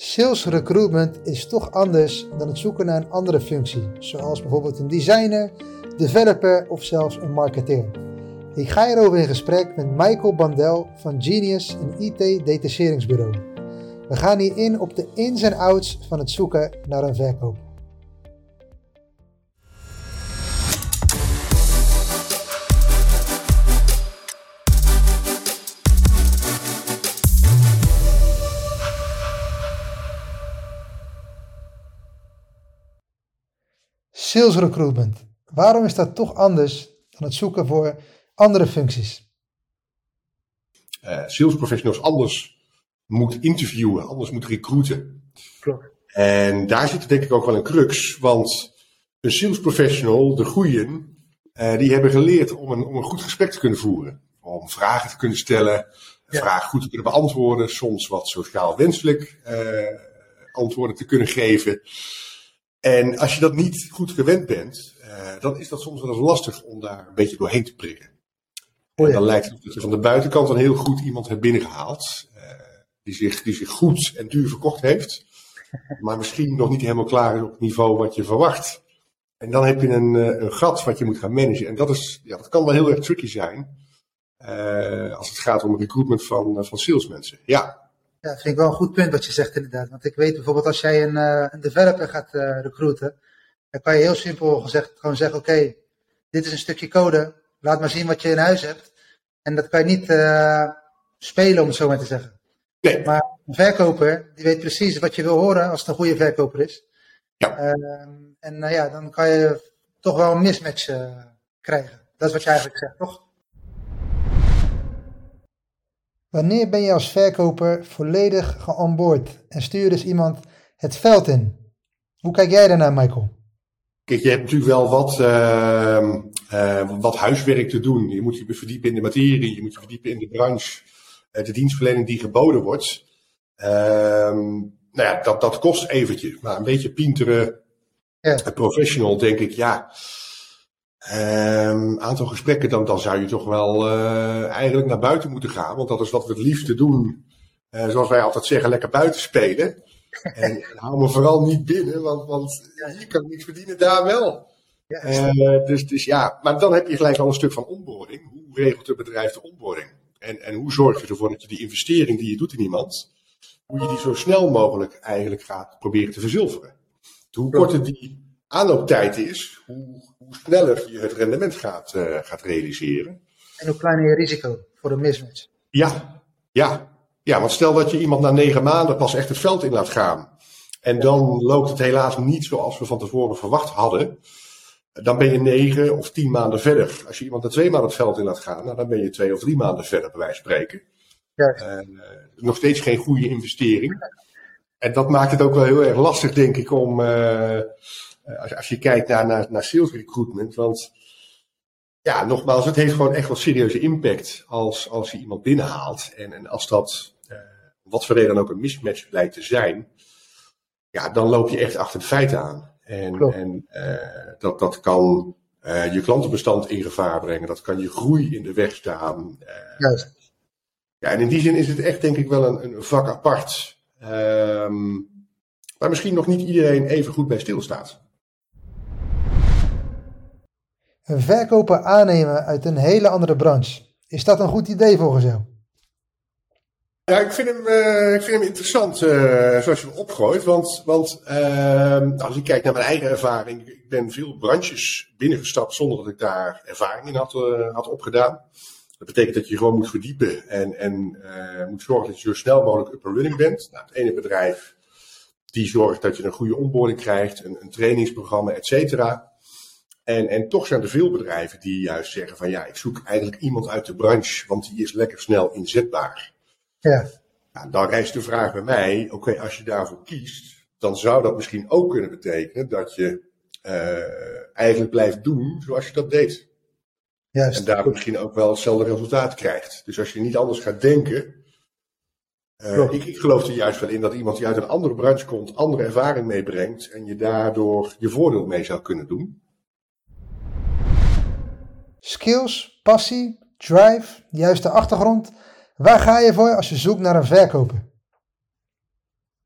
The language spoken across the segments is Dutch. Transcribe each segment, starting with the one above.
Sales recruitment is toch anders dan het zoeken naar een andere functie, zoals bijvoorbeeld een designer, developer of zelfs een marketeer. Ik ga hierover in gesprek met Michael Bandel van Genius, een IT-detacheringsbureau. We gaan hier in op de ins en outs van het zoeken naar een verkoper. Sales recruitment. Waarom is dat toch anders dan het zoeken voor andere functies? Uh, sales professionals anders moet interviewen, anders moet recruiten. Klopt. En daar zit denk ik ook wel een crux, want een sales professional, de goeien, uh, die hebben geleerd om een, om een goed gesprek te kunnen voeren. Om vragen te kunnen stellen, ja. vragen goed te kunnen beantwoorden, soms wat sociaal wenselijk uh, antwoorden te kunnen geven. En als je dat niet goed gewend bent, uh, dan is dat soms wel eens lastig om daar een beetje doorheen te prikken. Oh ja. En dan lijkt het dat je van de buitenkant een heel goed iemand hebt binnengehaald. Uh, die, zich, die zich goed en duur verkocht heeft. Maar misschien nog niet helemaal klaar is op het niveau wat je verwacht. En dan heb je een, uh, een gat wat je moet gaan managen. En dat, is, ja, dat kan wel heel erg tricky zijn. als het gaat om recruitment van, van salesmensen. Ja, ja, vind ik wel een goed punt wat je zegt inderdaad. Want ik weet bijvoorbeeld als jij een, uh, een developer gaat uh, recruiten, dan kan je heel simpel gezegd gewoon zeggen, oké, okay, dit is een stukje code, laat maar zien wat je in huis hebt. En dat kan je niet uh, spelen, om het zo maar te zeggen. Nee. Maar een verkoper, die weet precies wat je wil horen als het een goede verkoper is. Ja. en ja, dan kan je toch wel een mismatch krijgen. Dat is wat je eigenlijk zegt, toch? Wanneer ben je als verkoper volledig geonboard en stuur dus iemand het veld in? Hoe kijk jij daarnaar, Michael? Kijk, je hebt natuurlijk wel wat, uh, uh, wat huiswerk te doen. Je moet je verdiepen in de materie, je moet je verdiepen in de branche, uh, de dienstverlening die geboden wordt. Ehm, nou ja, dat, dat kost eventjes. Maar een beetje pienteren, ja. professional, denk ik, ja. Um, aantal gesprekken, dan, dan zou je toch wel uh, eigenlijk naar buiten moeten gaan. Want dat is wat we het liefste doen. Uh, zoals wij altijd zeggen, lekker buiten spelen. En, hou me vooral niet binnen, want, want hier kan ik niets verdienen, daar wel. Ja, uh, dus, dus ja, maar dan heb je gelijk al een stuk van onboarding. Hoe regelt het bedrijf de onboarding? En, en hoe zorg je ervoor dat je die investering die je doet in iemand, hoe je die zo snel mogelijk eigenlijk gaat proberen te verzilveren? Hoe korter die aanlooptijd is, hoe, hoe sneller je het rendement gaat, uh, gaat realiseren. En hoe kleiner je risico voor een mismatch. Ja, ja. Ja, want stel dat je iemand na negen maanden pas echt het veld in laat gaan. En dan loopt het helaas niet zoals we van tevoren verwacht hadden. Dan ben je negen of tien maanden verder. Als je iemand na twee maanden het veld in laat gaan, nou, dan ben je twee of drie maanden verder, bij wijze van spreken. Ja. Uh, nog steeds geen goede investering. En dat maakt het ook wel heel erg lastig, denk ik, om. Uh, als, als, je kijkt naar, naar, naar sales recruitment. Want ja, nogmaals, het heeft gewoon echt wel serieuze impact als, als je iemand binnenhaalt. En, en als dat, uh, wat voor reden dan ook, een mismatch blijkt te zijn. Ja, dan loop je echt achter de feiten aan. En, en uh, dat, dat kan uh, je klantenbestand in gevaar brengen. Dat kan je groei in de weg staan. Juist. Ja, en in die zin is het echt denk ik wel een, een vak apart. Um, waar misschien nog niet iedereen even goed bij stilstaat. Een verkoper aannemen uit een hele andere branche. Is dat een goed idee volgens jou? Ja, ik vind hem, uh, ik vind hem interessant uh, zoals je hem opgooit. Want, want uh, als ik kijk naar mijn eigen ervaring. Ik ben veel branches binnengestapt zonder dat ik daar ervaring in had, uh, had opgedaan. Dat betekent dat je gewoon moet verdiepen en, en moet zorgen dat je zo snel mogelijk up and running bent. Nou, het ene bedrijf die zorgt dat je een goede onboarding krijgt, een, een trainingsprogramma, et cetera. En, en toch zijn er veel bedrijven die juist zeggen van ja, ik zoek eigenlijk iemand uit de branche, want die is lekker snel inzetbaar. Ja. Nou, dan rijst de vraag bij mij, oké, okay, als je daarvoor kiest, dan zou dat misschien ook kunnen betekenen dat je uh, eigenlijk blijft doen zoals je dat deed. Juist. En daar misschien ook wel hetzelfde resultaat krijgt. Dus als je niet anders gaat denken. Uh, ik, ik geloof er juist wel in dat iemand die uit een andere branche komt, andere ervaring meebrengt en je daardoor je voordeel mee zou kunnen doen. Skills, passie, drive, juiste achtergrond. Waar ga je voor als je zoekt naar een verkoper?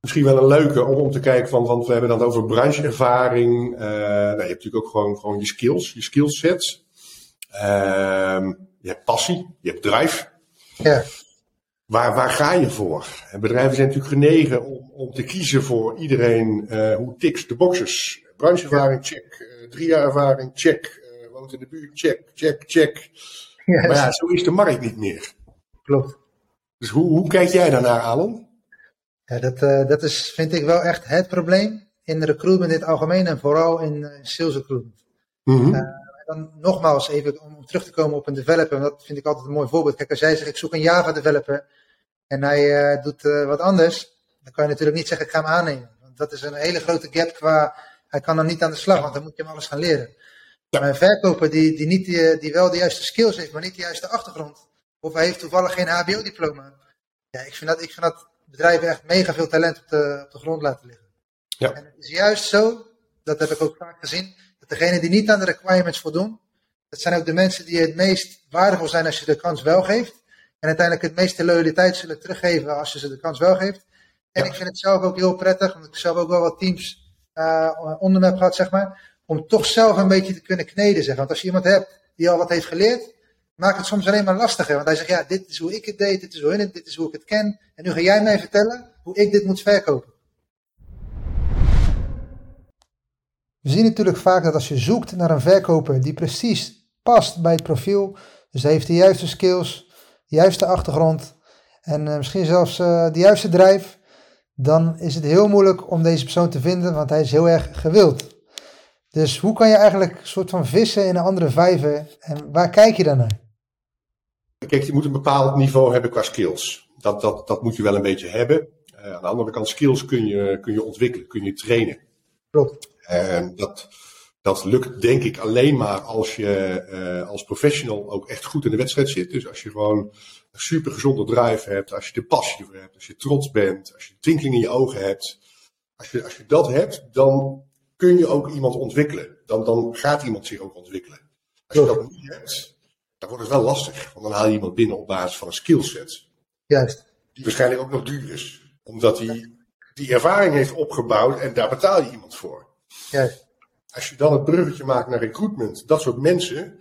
Misschien wel een leuke om, om te kijken van, want we hebben dan over brancheervaring. Uh, nou, je hebt natuurlijk ook gewoon, gewoon je skills, je skillsets. Uh, je hebt passie, je hebt drive. Ja. Waar, waar ga je voor? En bedrijven zijn natuurlijk genegen om, om te kiezen voor iedereen. Uh, hoe tiks de boxes? Brancheervaring, check. Uh, drie jaar ervaring, check. Woont in de buurt, check, check, check. Yes. Maar ja, zo is de markt niet meer. Klopt. Dus hoe, hoe kijk jij daarnaar, Alon? Ja, dat, uh, dat is, vind ik wel echt het probleem in recruitment in het algemeen en vooral in sales recruitment. Mm -hmm. uh, dan nogmaals, even om terug te komen op een developer, dat vind ik altijd een mooi voorbeeld. Kijk, als jij zegt, ik zoek een Java developer en hij uh, doet wat anders, dan kan je natuurlijk niet zeggen, ik ga hem aannemen. Want dat is een hele grote gap qua, hij kan dan niet aan de slag, want dan moet je hem alles gaan leren. Ja. Maar een verkoper die, die, niet die, die wel de juiste skills heeft, maar niet de juiste achtergrond, of hij heeft toevallig geen HBO-diploma. Ja, ik vind, dat, ik vind dat bedrijven echt mega veel talent op de, op de grond laten liggen. Ja. En het is juist zo, dat heb ik ook vaak gezien, dat degenen die niet aan de requirements voldoen, dat zijn ook de mensen die het meest waardevol zijn als je de kans wel geeft. En uiteindelijk het meeste loyaliteit zullen teruggeven als je ze de kans wel geeft. En ja. ik vind het zelf ook heel prettig, omdat ik zelf ook wel wat teams uh, onder me heb gehad, zeg maar, om toch zelf een beetje te kunnen kneden. Zeg. Want als je iemand hebt die al wat heeft geleerd, maakt het soms alleen maar lastiger. Want hij zegt, ja, dit is hoe ik het deed, dit is hoe, het, dit is hoe ik het ken. En nu ga jij mij vertellen hoe ik dit moet verkopen. We zien natuurlijk vaak dat als je zoekt naar een verkoper die precies past bij het profiel, dus heeft de juiste skills, de juiste achtergrond en uh, misschien zelfs uh, de juiste drijf, dan is het heel moeilijk om deze persoon te vinden, want hij is heel erg gewild. Dus hoe kan je eigenlijk een soort van vissen in een andere vijver en waar kijk je dan naar? Kijk, je moet een bepaald niveau hebben qua skills. Dat, dat, dat moet je wel een beetje hebben. Uh, aan de andere kant, skills kun je, kun je ontwikkelen, kun je trainen. Klopt. En dat, dat lukt denk ik alleen maar als je uh, als professional ook echt goed in de wedstrijd zit. Dus als je gewoon een super gezonde drive hebt, als je de passie voor hebt, als je trots bent, als je twinkeling in je ogen hebt. Als je, als je dat hebt, dan kun je ook iemand ontwikkelen. Dan, dan gaat iemand zich ook ontwikkelen. Als je dat niet hebt, dan wordt het wel lastig. Want dan haal je iemand binnen op basis van een skillset. Juist. Die waarschijnlijk ook nog duur is. Omdat hij die ervaring heeft opgebouwd en daar betaal je iemand voor. Juist. Als je dan het bruggetje maakt naar recruitment, dat soort mensen,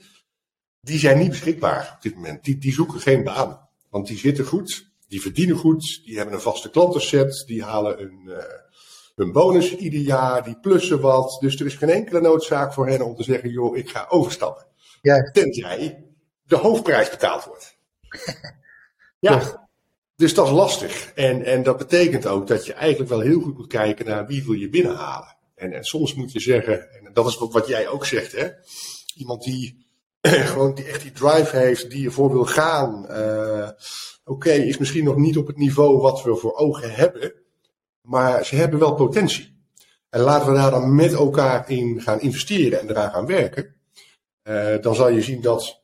die zijn niet beschikbaar op dit moment. Die, die zoeken geen baan. Want die zitten goed, die verdienen goed, die hebben een vaste klantenset, die halen een, uh, hun bonus ieder jaar, die plussen wat. Dus er is geen enkele noodzaak voor hen om te zeggen, joh, ik ga overstappen. Juist. Tenzij de hoofdprijs betaald wordt. ja, dus dat is lastig. En, en dat betekent ook dat je eigenlijk wel heel goed moet kijken naar wie wil je binnenhalen. En, en soms moet je zeggen, en dat is wat jij ook zegt, hè? iemand die gewoon die echt die drive heeft, die ervoor wil gaan. Uh, Oké, okay, is misschien nog niet op het niveau wat we voor ogen hebben, maar ze hebben wel potentie. En laten we daar dan met elkaar in gaan investeren en eraan gaan werken. Uh, dan zal je zien dat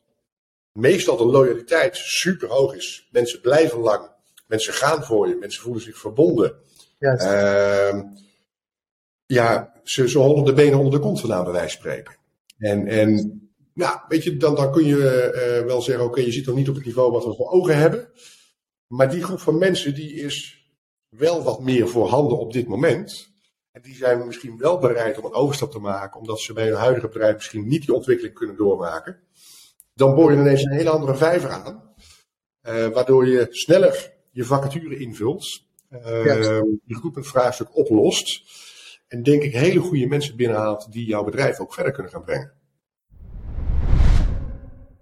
meestal de loyaliteit super hoog is. Mensen blijven lang. Mensen gaan voor je. Mensen voelen zich verbonden. Juist. Uh, ja, ze, ze hollen de benen onder de kont vandaan, bij wijze van spreken. En, en ja, weet je, dan, dan kun je uh, wel zeggen, oké, okay, je zit nog niet op het niveau wat we voor ogen hebben. Maar die groep van mensen, die is wel wat meer voorhanden op dit moment. En die zijn misschien wel bereid om een overstap te maken, omdat ze bij hun huidige bedrijf misschien niet die ontwikkeling kunnen doormaken. Dan boor je ineens een hele andere vijver aan, uh, waardoor je sneller je vacature invult, uh, je recruitmentvraagstuk oplost. En denk ik hele goede mensen binnenhaalt die jouw bedrijf ook verder kunnen gaan brengen.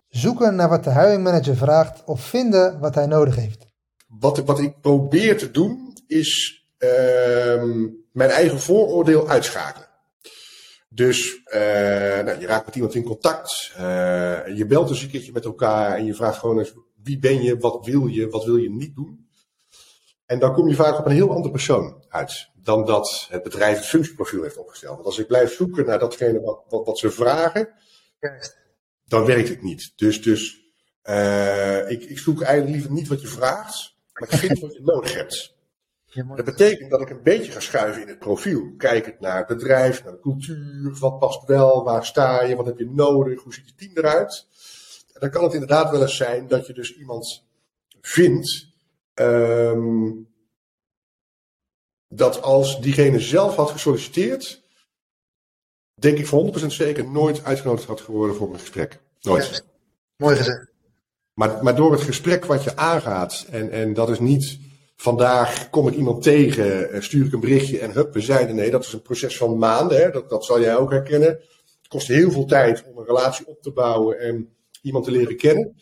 Zoeken naar wat de hiring manager vraagt of vinden wat hij nodig heeft. Wat, wat ik probeer te doen is uh, mijn eigen vooroordeel uitschakelen. Dus uh, nou, je raakt met iemand in contact, uh, je belt eens een keertje met elkaar en je vraagt gewoon eens wie ben je, wat wil je, wat wil je niet doen. En dan kom je vaak op een heel andere persoon uit dan dat het bedrijf het functieprofiel heeft opgesteld. Want als ik blijf zoeken naar datgene wat, wat, wat ze vragen, dan werkt het niet. Dus, dus uh, ik, ik zoek eigenlijk liever niet wat je vraagt, maar ik vind wat je nodig hebt. Dat betekent dat ik een beetje ga schuiven in het profiel. Kijkend naar het bedrijf, naar de cultuur, wat past wel, waar sta je, wat heb je nodig, hoe ziet je team eruit. En dan kan het inderdaad wel eens zijn dat je dus iemand vindt um, dat als diegene zelf had gesolliciteerd, denk ik voor 100% zeker nooit uitgenodigd had geworden voor een gesprek. Nooit. mooi gezegd. Maar, maar door het gesprek wat je aangaat, en, en dat is niet vandaag kom ik iemand tegen, eh, stuur ik een berichtje en hup, we zeiden nee, dat is een proces van maanden, hè, dat, dat zal jij ook herkennen. Het kost heel veel tijd om een relatie op te bouwen en iemand te leren kennen.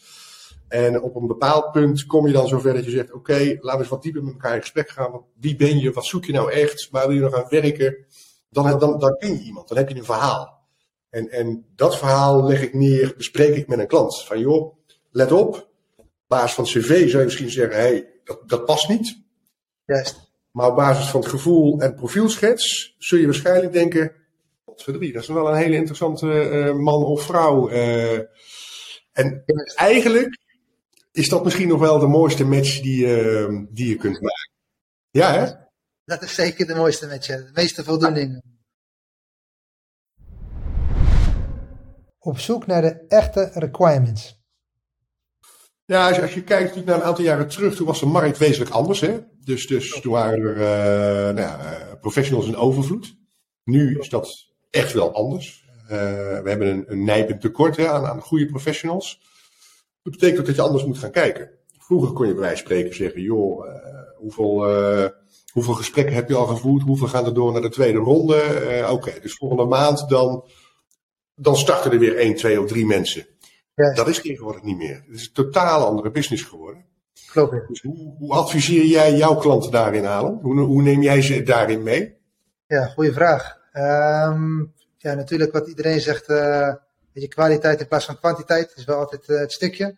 En op een bepaald punt kom je dan zover dat je zegt: Oké, laten we eens wat dieper met elkaar in gesprek gaan. Want wie ben je? Wat zoek je nou echt? Waar wil je nog aan werken? Dan, dan, dan ken je iemand, dan heb je een verhaal. En, en dat verhaal leg ik neer, bespreek ik met een klant. Van joh, let op, op basis van het cv zou je misschien zeggen: hé, hey, dat, dat past niet. Juist. Maar op basis van het gevoel en profielschets zul je waarschijnlijk denken: dat is wel een hele interessante uh, man of vrouw. Uh, en eigenlijk is dat misschien nog wel de mooiste match die, uh, die je kunt maken. Ja, hè? Dat is zeker de mooiste match, de meeste voldoening. Op zoek naar de echte requirements. Ja, als je, als je kijkt naar een aantal jaren terug, toen was de markt wezenlijk anders. Hè? Dus, dus toen waren er uh, nou, professionals in overvloed. Nu is dat echt wel anders. Uh, we hebben een, een nijpend tekort hè, aan, aan goede professionals. Dat betekent ook dat je anders moet gaan kijken. Vroeger kon je bij wijze van spreken zeggen, joh, uh, hoeveel, hoeveel gesprekken heb je al gevoerd? Hoeveel gaan er door naar de tweede ronde? Oké, okay, dus volgende maand dan, dan starten er weer één, twee of drie mensen. Ja. Dat is tegenwoordig niet meer. Het is een totaal andere business geworden. Klopt. Dus hoe, hoe adviseer jij jouw klanten daarin, Alan? Hoe, hoe neem jij ze daarin mee? Ja, goede vraag. Um, ja, natuurlijk wat iedereen zegt, uh, je, kwaliteit in plaats van kwantiteit is wel altijd uh, het stukje.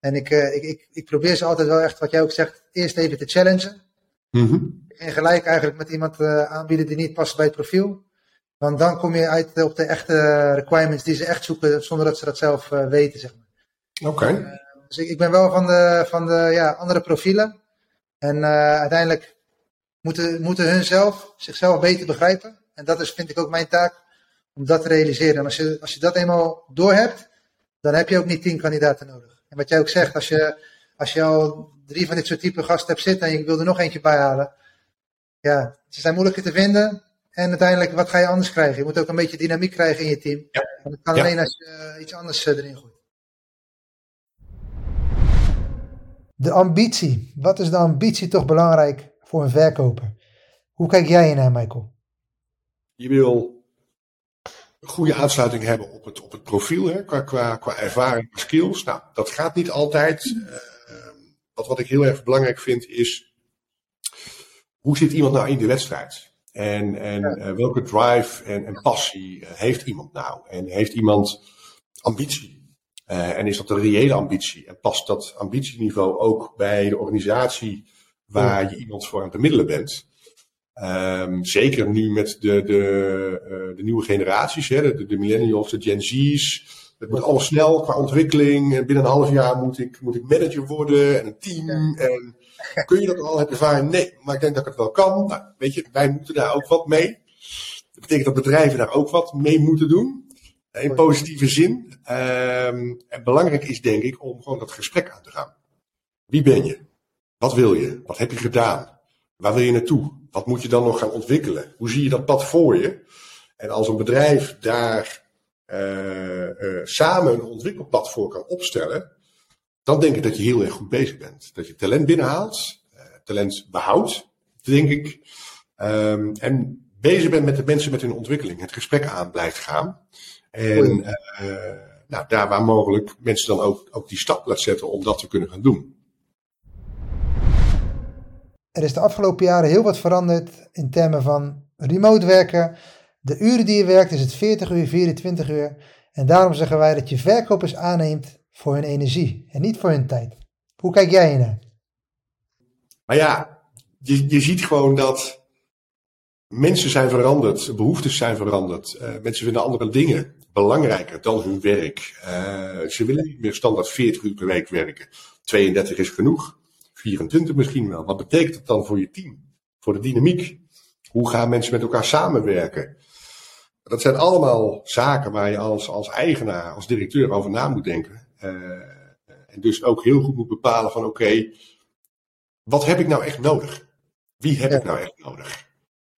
En ik, uh, ik, ik, ik probeer ze altijd wel echt, wat jij ook zegt, eerst even te challengen. Mm -hmm. En gelijk eigenlijk met iemand aanbieden die niet past bij het profiel. Want dan kom je uit op de echte requirements die ze echt zoeken, zonder dat ze dat zelf weten, zeg maar. Oké. Okay. dus ik, ik, ben wel van de, van de ja, andere profielen. En uiteindelijk moeten, moeten hun zelf zichzelf beter begrijpen. En dat is, vind ik ook mijn taak, om dat te realiseren. En als je, als je dat eenmaal door hebt, dan heb je ook niet tien kandidaten nodig. En wat jij ook zegt, als je, als je al drie van dit soort type gasten hebt zitten en je wil er nog eentje bij halen. Ja, ze zijn moeilijker te vinden. En uiteindelijk, wat ga je anders krijgen? Je moet ook een beetje dynamiek krijgen in je team. Ja. En dat kan ja. alleen als je uh, iets anders uh, erin gooit. De ambitie. Wat is de ambitie toch belangrijk voor een verkoper? Hoe kijk jij naar, Michael? Je wil een goede aansluiting hebben op het, op het profiel, hè, qua, qua, qua ervaring, skills. Nou, dat gaat niet altijd. Uh, wat, wat ik heel erg belangrijk vind is, hoe zit iemand nou in de wedstrijd? En, en ja. uh, welke drive en, en passie uh, heeft iemand nou? En heeft iemand ambitie? en is dat een reële ambitie? En past dat ambitieniveau ook bij de organisatie waar ja. je iemand voor aan het bemiddelen bent? Um, zeker nu met de, de, de nieuwe generaties, hè, de, de millennials, de Gen Z's. Het moet alles snel qua ontwikkeling. Binnen een half jaar moet ik, moet ik manager worden en een team. En kun je dat al? Heb je ervaring? Nee, maar ik denk dat het wel kan. Nou, weet je, wij moeten daar ook wat mee. Dat betekent dat bedrijven daar ook wat mee moeten doen. In positieve zin. Um, en belangrijk is denk ik om gewoon dat gesprek aan te gaan. Wie ben je? Wat wil je? Wat heb je gedaan? Waar wil je naartoe? Wat moet je dan nog gaan ontwikkelen? Hoe zie je dat pad voor je? En als een bedrijf daar uh, uh, samen een ontwikkelpad voor kan opstellen, dan denk ik dat je heel erg goed bezig bent. Dat je talent binnenhaalt, uh, talent behoudt, denk ik. Um, en bezig bent met de mensen met hun ontwikkeling, het gesprek aan blijft gaan. En nou, daar waar mogelijk mensen dan ook, ook die stap laat zetten om dat te kunnen gaan doen. Er is de afgelopen jaren heel wat veranderd in termen van remote werken. De uren die je werkt is het 40 uur, 24 uur. En daarom zeggen wij dat je verkopers aanneemt voor hun energie en niet voor hun tijd. Hoe kijk jij hiernaar? Maar ja, je, je ziet gewoon dat mensen zijn veranderd, behoeftes zijn veranderd. Uh, mensen vinden andere dingen belangrijker dan hun werk. Uh, ze willen niet meer standaard 40 uur per week werken. 32 is genoeg. 24 misschien wel. Wat betekent dat dan voor je team? Voor de dynamiek? Hoe gaan mensen met elkaar samenwerken? Dat zijn allemaal zaken waar je als, als eigenaar, als directeur over na moet denken. Uh, en dus ook heel goed moet bepalen van oké, okay, wat heb ik nou echt nodig? Wie heb ik nou echt nodig?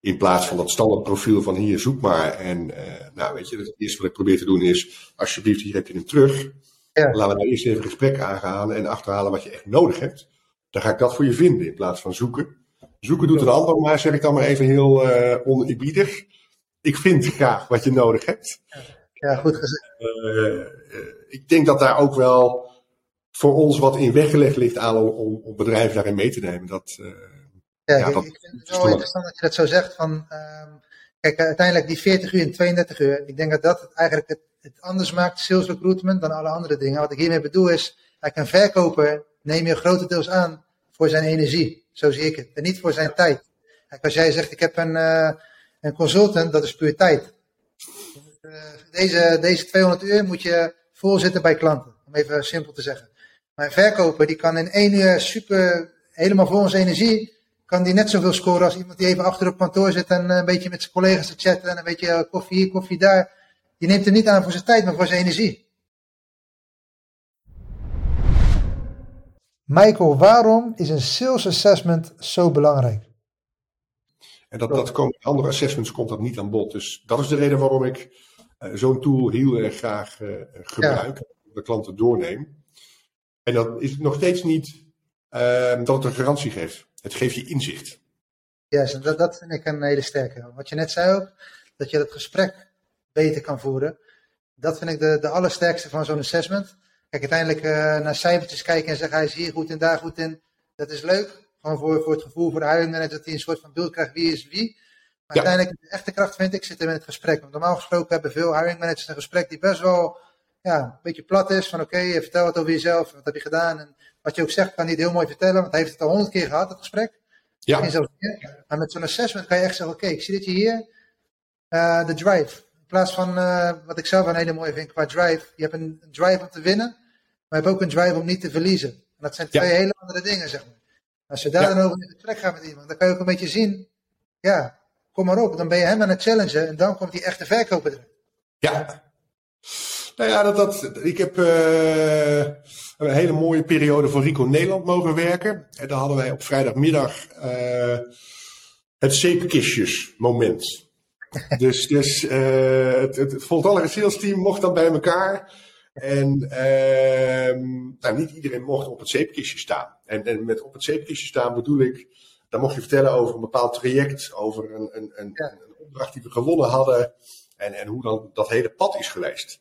In plaats van dat standaard profiel van hier, zoek maar. En uh, nou, weet je, het eerste wat ik probeer te doen is, alsjeblieft, hier heb je hem terug. Ja. Laten we nou eerst even een gesprek aangaan en achterhalen wat je echt nodig hebt. Dan ga ik dat voor je vinden in plaats van zoeken. Zoeken doet een ander, maar zeg ik dan maar even heel uh, oneerbiedig. Ik vind graag wat je nodig hebt. Ja, goed gezegd. Uh, ik denk dat daar ook wel voor ons wat in weggelegd ligt aan om, om bedrijven daarin mee te nemen. Dat, uh, ja, ja, ik, ik vind het wel interessant dat je dat zo zegt. Van, uh, kijk, uiteindelijk die 40 uur en 32 uur. Ik denk dat dat het eigenlijk het, het, anders maakt, sales recruitment, dan alle andere dingen. Wat ik hiermee bedoel is, een verkoper neem je grotendeels aan voor zijn energie. Zo zie ik het. En niet voor zijn tijd. Kijk, als jij zegt, ik heb een, uh, een consultant, dat is puur tijd. Uh, deze, deze 200 uur moet je volzitten bij klanten. Om even simpel te zeggen. Maar verkoper die kan in één uur super, helemaal zijn energie, kan die net zoveel scoren als iemand die even achter op kantoor zit en een beetje met zijn collega's te chatten en een beetje koffie hier, koffie daar. Je neemt hem niet aan voor zijn tijd, maar voor zijn energie. Michael, waarom is een sales assessment zo belangrijk? En dat, dat komt, andere assessments komt dat niet aan bod. Dus dat is de reden waarom ik zo'n tool heel erg graag uh, gebruik. Ja. De klanten doorneem. En dat is nog steeds niet uh, dat het een garantie geeft. Het geeft je inzicht. Ja, yes, dat, dat vind ik een hele sterke. Wat je net zei ook, dat je het gesprek beter kan voeren. Dat vind ik de, de allersterkste van zo'n assessment. Kijk, uiteindelijk uh, naar cijfertjes kijken en zeggen hij is hier goed en daar goed in. Dat is leuk. Gewoon voor, voor het gevoel voor de hiring manager dat hij een soort van beeld krijgt wie is wie. Maar ja. uiteindelijk de echte kracht vind ik zit in het gesprek. Want normaal gesproken hebben veel hiring managers een gesprek die best wel ja, een beetje plat is. Van oké, okay, vertel het over jezelf. Wat heb je gedaan? En wat je ook zegt kan hij het heel mooi vertellen. Want hij heeft het al honderd keer gehad, het gesprek. Ja. Zo, maar met zo'n assessment kan je echt zeggen, oké, okay, ik zie dat je hier uh, de drive. In plaats van uh, wat ik zelf een hele mooie vind qua drive. Je hebt een drive om te winnen. Maar je hebt ook een drive om niet te verliezen. En dat zijn twee ja. hele andere dingen, zeg maar. Als je daar ja. dan over in gesprek gaat met iemand, dan kan je ook een beetje zien. Ja, kom maar op. Dan ben je hem aan het challengen. En dan komt die echte verkoper erin. Ja. Nou ja, dat, dat, ik heb uh, een hele mooie periode voor Rico Nederland mogen werken. En daar hadden wij op vrijdagmiddag uh, het zeepkistjes moment. dus dus uh, het, het voltallige sales team mocht dan bij elkaar. En nou, niet iedereen mocht op het zeepkistje staan. En, en met op het zeepkistje staan bedoel ik, dan mocht je vertellen over een bepaald traject, over een, een, een, ja. een opdracht die we gewonnen hadden. En, en hoe dan dat hele pad is geweest.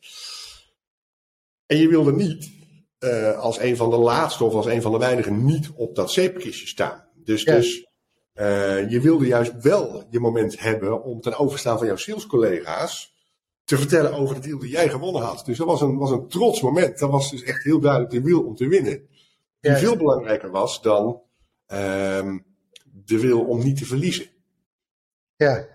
En je wilde niet uh, als een van de laatste of als een van de weinigen niet op dat zeepkistje staan. Dus, ja. dus uh, je wilde juist wel je moment hebben om ten overstaan van jouw salescollega's te vertellen over de deal die jij gewonnen had. Dus dat was een, was een trots moment. Dat was dus echt heel duidelijk de wil om te winnen. Die ja. veel belangrijker was dan um, de wil om niet te verliezen. Ja.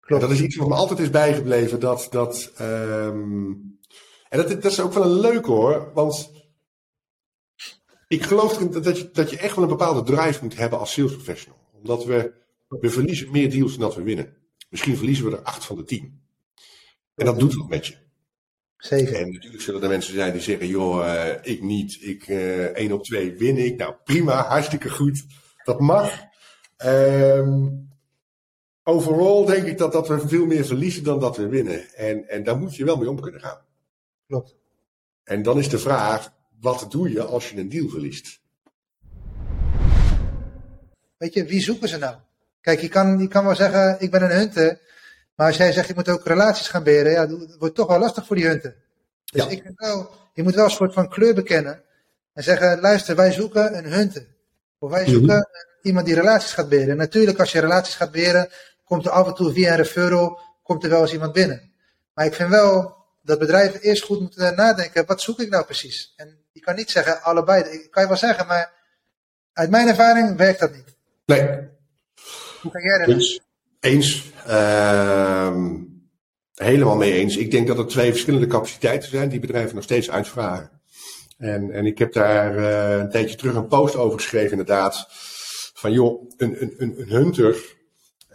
Klopt. En dat is iets wat me altijd is bijgebleven. Dat, dat um, en dat, dat is ook wel een leuke hoor, want ik geloof dat je, dat je echt wel een bepaalde drive moet hebben als sales professional. Omdat we, we verliezen meer deals dan dat we winnen. Misschien verliezen we er acht van de tien. En dat doet wat met je. Zeker. En natuurlijk zullen er mensen zijn die zeggen, joh, uh, ik niet, ik uh, één op twee win ik. Nou prima, hartstikke goed. Dat mag. Um, overal denk ik dat, dat we veel meer verliezen dan dat we winnen. En, en daar moet je wel mee om kunnen gaan. Klopt. En dan is de vraag, wat doe je als je een deal verliest? Weet je, wie zoeken ze nou? Kijk, je kan, je kan wel zeggen, ik ben een hunter. Maar als jij zegt, ik moet ook relaties gaan beheren, ja, dat wordt toch wel lastig voor die hunter. Dus ja. ik vind wel, je moet wel een soort van kleur bekennen. En zeggen, luister, wij zoeken een hunter. Wij zoeken mm -hmm. iemand die relaties gaat beheren. Natuurlijk, als je relaties gaat beheren, komt er af en toe via een referral, komt er wel eens iemand binnen. Maar ik vind wel, dat bedrijven eerst goed moeten nadenken, wat zoek ik nou precies? En je kan niet zeggen allebei, ik kan je wel zeggen, maar uit mijn ervaring werkt dat niet. Nee. Hoe kan jij dat Eens. Eens. Uh, helemaal mee eens. Ik denk dat er twee verschillende capaciteiten zijn die bedrijven nog steeds uitvragen. En, en ik heb daar uh, een tijdje terug een post over geschreven, inderdaad. Van joh, een, een, een hunter,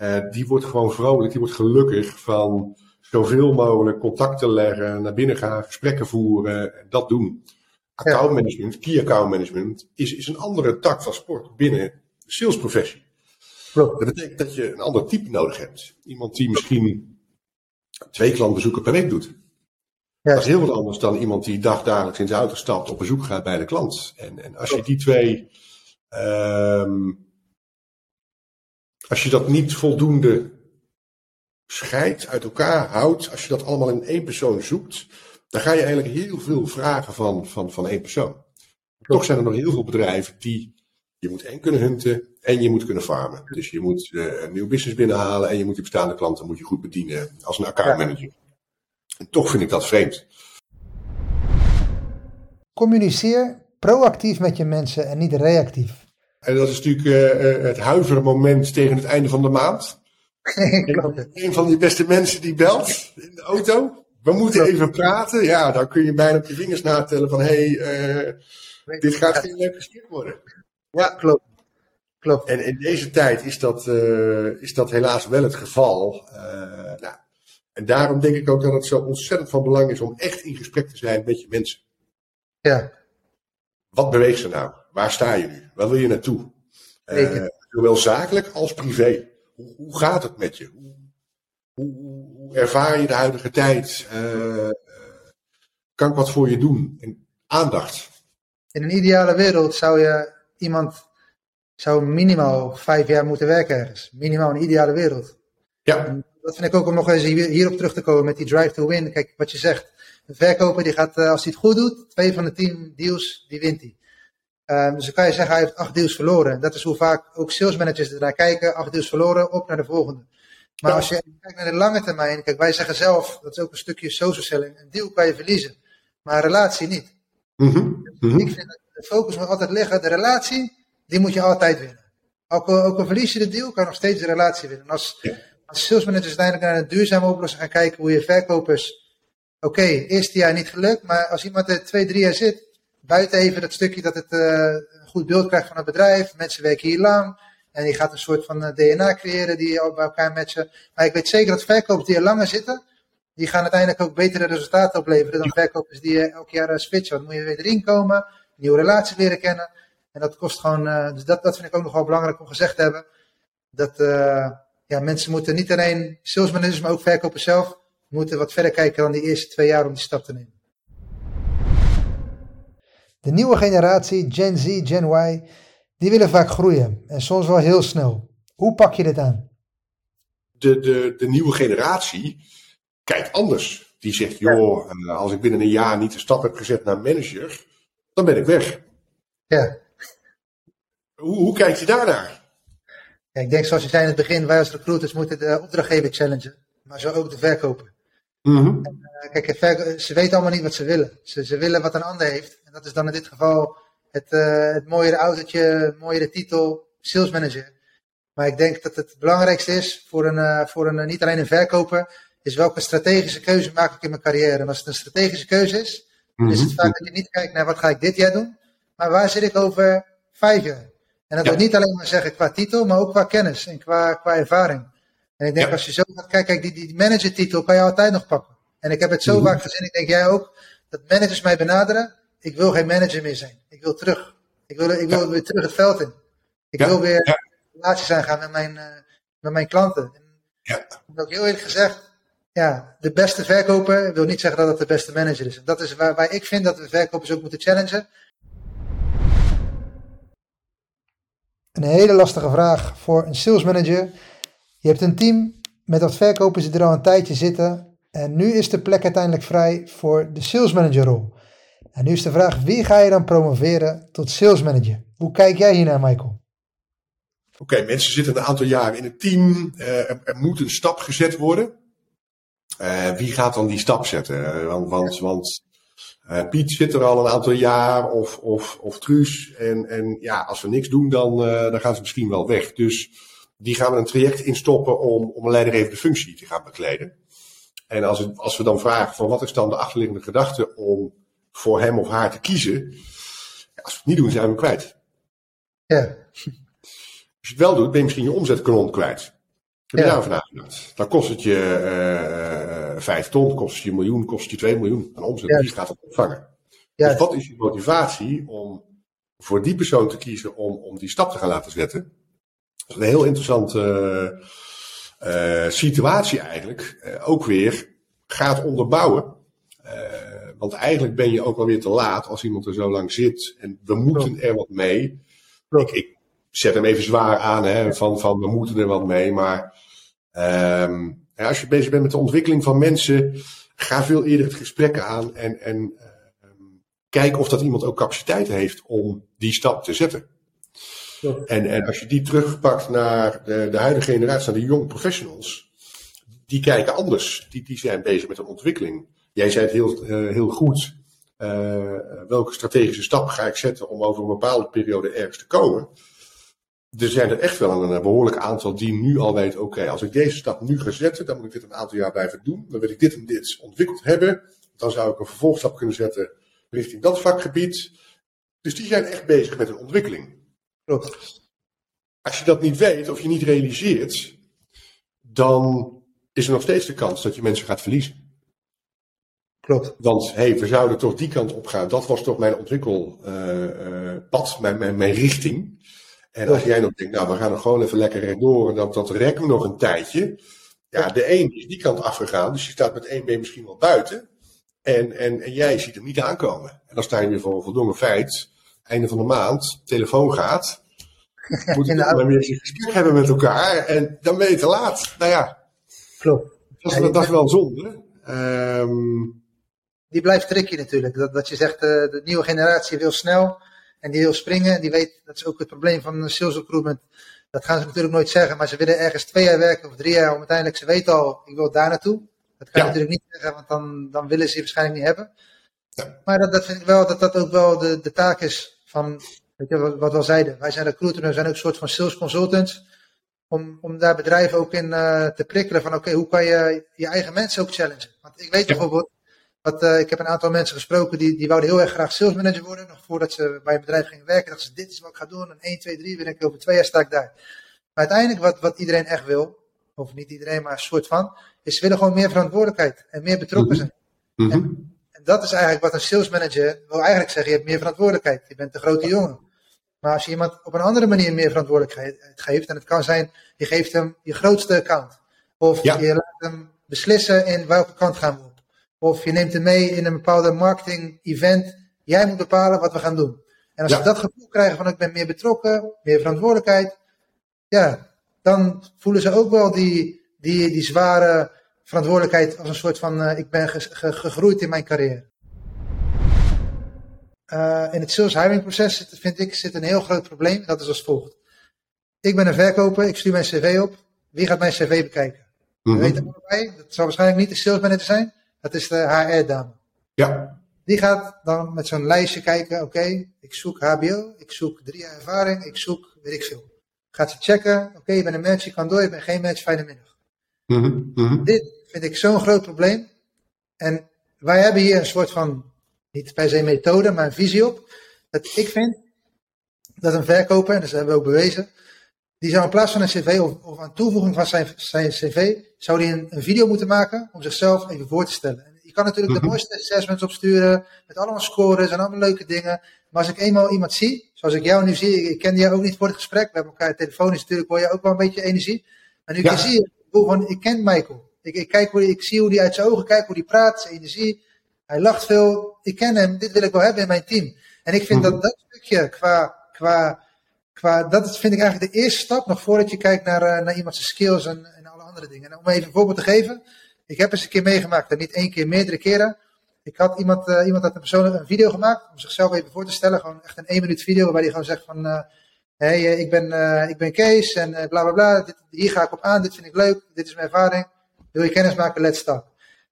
uh, die wordt gewoon vrolijk, die wordt gelukkig van zoveel mogelijk contacten leggen, naar binnen gaan, gesprekken voeren, dat doen. Account management, key account management, is, is een andere tak van sport binnen de salesprofessie. Dat betekent dat je een ander type nodig hebt. Iemand die misschien twee klantbezoeken per week doet. Ja. Dat is heel wat anders dan iemand die dagdagelijks in zijn auto stapt, op bezoek gaat bij de klant. En, en als je die twee, um, als je dat niet voldoende scheidt, uit elkaar houdt, als je dat allemaal in één persoon zoekt, dan ga je eigenlijk heel veel vragen van, van, van één persoon. Toch zijn er nog heel veel bedrijven die je moet en kunnen hunten en je moet kunnen farmen. Dus je moet uh, een nieuw business binnenhalen en je moet je bestaande klanten moet je goed bedienen als een accountmanager. En toch vind ik dat vreemd. Communiceer proactief met je mensen en niet reactief. En dat is natuurlijk uh, het huivermoment tegen het einde van de maand. een van die beste mensen die belt in de auto. We moeten even praten. Ja, dan kun je bijna op je vingers natellen van hé, hey, uh, dit gaat geen leuk gesprek worden. Ja, klopt. klopt. En in deze tijd is dat, uh, is dat helaas wel het geval. Nou, en daarom denk ik ook dat het zo ontzettend van belang is om echt in gesprek te zijn met je mensen. Ja. Wat beweegt ze nou? Waar sta je nu? Waar wil je naartoe? Uh, zowel zakelijk als privé. Hoe, hoe, gaat het met je? Hoe, hoe, hoe ervaar je de huidige tijd? kan ik wat voor je doen? En aandacht. In een ideale wereld zou je iemand zou minimaal vijf jaar moeten werken ergens. Minimaal een ideale wereld. Ja. En dat vind ik ook om nog eens hierop terug te komen met die drive to win. Kijk, wat je zegt. Een verkoper die gaat, eh, als hij het goed doet, twee van de tien deals, die wint hij. Um, dus dan kan je zeggen, hij heeft acht deals verloren. Dat is hoe vaak ook sales managers er naar kijken. Acht deals verloren, op naar de volgende. Maar als je kijkt naar de lange termijn, kijk, wij zeggen zelf, dat is ook een stukje social selling, een deal kan je verliezen, maar een relatie niet. Mm -hmm. Ik vind dat de focus moet altijd liggen. De relatie, die moet je altijd winnen. Ook al, ook al verlies je de deal, kan je nog steeds de relatie winnen. als, ja. Als sales managers uiteindelijk naar een duurzame oplossing gaan kijken, hoe je verkopers. Oké, okay, eerste jaar niet gelukt, maar als iemand er twee, drie jaar zit, buiten even dat stukje dat het uh, een goed beeld krijgt van het bedrijf, mensen werken hier lang, en je gaat een soort van uh, DNA creëren die bij elkaar matchen. Maar ik weet zeker dat verkopers die er langer zitten, die gaan uiteindelijk ook betere resultaten opleveren dan verkopers die elk jaar switchen. Want dan moet je weer erin komen, nieuwe relaties leren kennen. En dat kost gewoon, dus dat, dat vind ik ook nog wel belangrijk om gezegd te hebben. Dat ja, mensen moeten niet alleen sales managers, maar ook verkopers zelf, moeten wat verder kijken dan die eerste twee jaar om die stap te nemen. De nieuwe generatie, Gen Z, Gen Y, die willen vaak groeien en soms wel heel snel. Hoe pak je dit aan? De, de, de nieuwe generatie kijkt anders. Die zegt, joh, ja. als ik binnen een jaar niet de stap heb gezet naar manager, dan ben ik weg. Ja. Hoe, hoe kijk je daarnaar? Ja, ik denk zoals je zei in het begin, wij als recruiters moeten de opdrachtgever challengen, maar zo ook de verkoper. Mm -hmm. en, uh, kijk, ze weten allemaal niet wat ze willen. Ze, ze, willen wat een ander heeft. En dat is dan in dit geval het, uh, het mooiere autootje, het mooiere titel, sales manager. Maar ik denk dat het belangrijkste is voor een, uh, voor een niet alleen een verkoper, is welke strategische keuze maak ik in mijn carrière. En als het een strategische keuze is, dan is het vaak dat je niet kijkt naar wat ga ik dit jaar doen, maar waar zit ik over vijf jaar. En dat ja. wil niet alleen maar zeggen qua titel, maar ook qua kennis en qua, qua ervaring. En ik denk ja. als je zo gaat kijken, kijk, die, die managertitel kan je altijd nog pakken. En ik heb het zo mm -hmm. vaak gezien, ik denk jij ook, dat managers mij benaderen. Ik wil geen manager meer zijn. Ik wil terug. Ik wil, ik wil ja. weer terug het veld in. Ik wil weer relaties aangaan met mijn, uh, met mijn klanten. En ja. ook heel eerlijk gezegd, ja, de beste verkoper wil niet zeggen dat het de beste manager is. En dat is waar, waar ik vind dat we verkopers ook moeten challengen. Een hele lastige vraag voor een sales manager. Je hebt een team met wat verkopers die er al een tijdje zitten. En nu is de plek uiteindelijk vrij voor de sales manager rol. En nu is de vraag, wie ga je dan promoveren tot sales manager? Hoe kijk jij hier naar, Michael? Oké, okay, mensen zitten een aantal jaren in het team. Uh, er, er, moet een stap gezet worden. Uh, wie gaat dan die stap zetten? Want, want, want uh, Piet zit er al een aantal jaar, of, of, of Truus. En, en ja, als we niks doen, dan, uh, dan gaan ze misschien wel weg. Dus die gaan we een traject instoppen om, om een leidinggevende functie te gaan bekleden. En als, het, als we dan vragen van wat is dan de achterliggende gedachte om voor hem of haar te kiezen. Ja, als we het niet doen, zijn we hem kwijt. Ja. Als je het wel doet, ben je misschien je omzetkanon kwijt. Heb je ja. daarover nagedacht? Dan kost het je uh, vijf ton, kost je een miljoen, kost je twee miljoen aan omzet. Wie gaat het opvangen? Dus wat is je motivatie om voor die persoon te kiezen om, om die stap te gaan laten zetten? is een heel interessante uh, situatie eigenlijk. Uh, ook weer gaat onderbouwen. want eigenlijk ben je ook alweer te laat als iemand er zo lang zit. En we moeten er wat mee. Ik, ik, zet hem even zwaar aan, hè, van, van we moeten er wat mee. Maar um, als je bezig bent met de ontwikkeling van mensen, ga veel eerder het gesprek aan en, en kijk of dat iemand ook capaciteit heeft om die stap te zetten. En, en als je die terugpakt naar de, de huidige generatie, naar de young professionals, die kijken anders. Die, die zijn bezig met een ontwikkeling. Jij zei het heel, uh, heel goed. Uh, welke strategische stap ga ik zetten om over een bepaalde periode ergens te komen? Er zijn er echt wel een, behoorlijk aantal die nu al weten: oké, als ik deze stap nu ga zetten, dan moet ik dit een aantal jaar blijven doen. Dan wil ik dit en dit ontwikkeld hebben. Dan zou ik een vervolgstap kunnen zetten richting dat vakgebied. Dus die zijn echt bezig met een ontwikkeling. Klopt. Als je dat niet weet of je niet realiseert, dan is er nog steeds de kans dat je mensen gaat verliezen. Klopt. Want hé, hey, we zouden toch die kant op gaan. Dat was toch mijn ontwikkelpad, uh, mijn, mijn, mijn richting. En als jij nog denkt, nou, we gaan er gewoon even lekker rechtdoor en dat, dat rekken we nog een tijdje. Ja, de een is die kant afgegaan, dus je staat met één been misschien wel buiten. En, en, en jij ziet hem niet aankomen. En dan sta je weer voor een voldongen feit. Einde van de maand, telefoon gaat. Moet je dan weer een gesprek hebben met elkaar. En dan ben je te laat. Nou ja. Klopt. Dat is, dat is wel zonde. Um, die blijft tricky natuurlijk. Dat, dat je zegt, uh, de nieuwe generatie wil snel. En die wil springen. Die weet, dat is ook het probleem van sales recruitment. Dat gaan ze natuurlijk nooit zeggen. Maar ze willen ergens twee jaar werken of drie jaar. Om uiteindelijk, ze weten al, ik wil daar naartoe. Dat kan je natuurlijk niet zeggen, want dan, dan willen ze je waarschijnlijk niet hebben. Ja. Maar dat, dat vind ik wel, dat dat ook wel de, de taak is van, weet je, wat, wat we al zeiden. Wij zijn recruiter, we zijn ook een soort van sales consultants. Om, om daar bedrijven ook in uh, te prikkelen van, oké, hoe kan je je eigen mensen ook challengen? Want ik weet ja. bijvoorbeeld, wat, uh, ik heb een aantal mensen gesproken die, die wouden heel erg graag sales manager worden. Nog voordat ze bij een bedrijf gingen werken, dachten ze, dit is wat ik ga doen. En 1, 2, 3, ben ik over twee jaar sta ik daar. Maar uiteindelijk wat, wat iedereen echt wil, of niet iedereen, maar een soort van, is ze willen gewoon meer verantwoordelijkheid en meer betrokken zijn. Mm -hmm. en, en, dat is eigenlijk wat een sales manager wil eigenlijk zeggen, je hebt meer verantwoordelijkheid, je bent de grote jongen. Maar als je iemand op een andere manier meer verantwoordelijkheid geeft, en het kan zijn, je geeft hem je grootste account. Of ja. je laat hem beslissen in welke kant gaan we. Of je neemt hem mee in een bepaalde marketing event. Jij moet bepalen wat we gaan doen. En als ja. ze dat gevoel krijgen van ik ben meer betrokken, meer verantwoordelijkheid. Ja, dan voelen ze ook wel die, die, die zware verantwoordelijkheid als een soort van uh, ik ben gegroeid in mijn carrière. Uh, in het sales hiring proces vind ik zit een heel groot probleem. Dat is als volgt. Ik ben een verkoper, ik stuur mijn cv op. Wie gaat mijn cv bekijken? Mm -hmm. weet erbij, dat zal waarschijnlijk niet de sales manager zijn. Dat is de HR-dame. Ja. Die gaat dan met zo'n lijstje kijken. Oké, okay, ik zoek HBO, ik zoek drie jaar ervaring, ik zoek weet ik veel. Gaat ze checken. Oké, okay, je bent een match, je kan door, je bent geen match, fijne middag. Mm -hmm. Mm -hmm. Dit vind ik zo'n groot probleem. En wij hebben hier een soort van, niet per se methode, maar een visie op. Dat ik vind dat een verkoper, en dat hebben we ook bewezen, die zou in plaats van een cv of, of aan toevoeging van zijn, zijn cv, zou die een, een, video moeten maken om zichzelf even voor te stellen. En je kan natuurlijk mm -hmm. de mooiste assessments opsturen, met allemaal scores en allemaal leuke dingen. Maar als ik eenmaal iemand zie, zoals ik jou nu zie, ik, ken jou ook niet voor het gesprek, we hebben elkaar telefonisch natuurlijk, hoor je ook wel een beetje energie. Maar nu ja. ik je zie, gewoon, ik ken Michael. Ik, ik, kijk hoe, ik zie hoe hij uit zijn ogen kijkt, hoe hij praat, zijn energie. Hij lacht veel. Ik ken hem, dit wil ik wel hebben in mijn team. En ik vind mm -hmm. dat dat stukje qua, qua, qua, dat vind ik eigenlijk de eerste stap, nog voordat je kijkt naar, uh, naar iemands skills en, en alle andere dingen. En om even een voorbeeld te geven. Ik heb eens een keer meegemaakt, en niet één keer, meerdere keren. Ik had iemand, uh, iemand had een persoon een video gemaakt, om zichzelf even voor te stellen. Gewoon echt een één minuut video, waarbij hij gewoon zegt van, uh, hey, ik ben, ik ben Kees en bla bla bla. Dit, hier ga ik op aan, dit vind ik leuk, dit is mijn ervaring. Wil je kennis maken, let's start.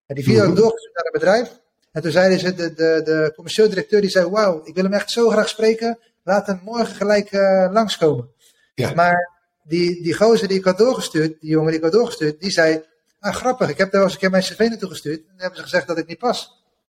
En die video mm -hmm. doorgestuurd naar het bedrijf. En toen zeiden ze, de, de, de commercieel directeur, die zei, wauw, ik wil hem echt zo graag spreken. Laat hem morgen gelijk uh, langskomen. Ja. Maar die, die gozer die ik had doorgestuurd, die jongen die ik had doorgestuurd, die zei, ah grappig, ik heb daar wel eens een keer mijn cv naartoe gestuurd. En dan hebben ze gezegd dat ik niet pas.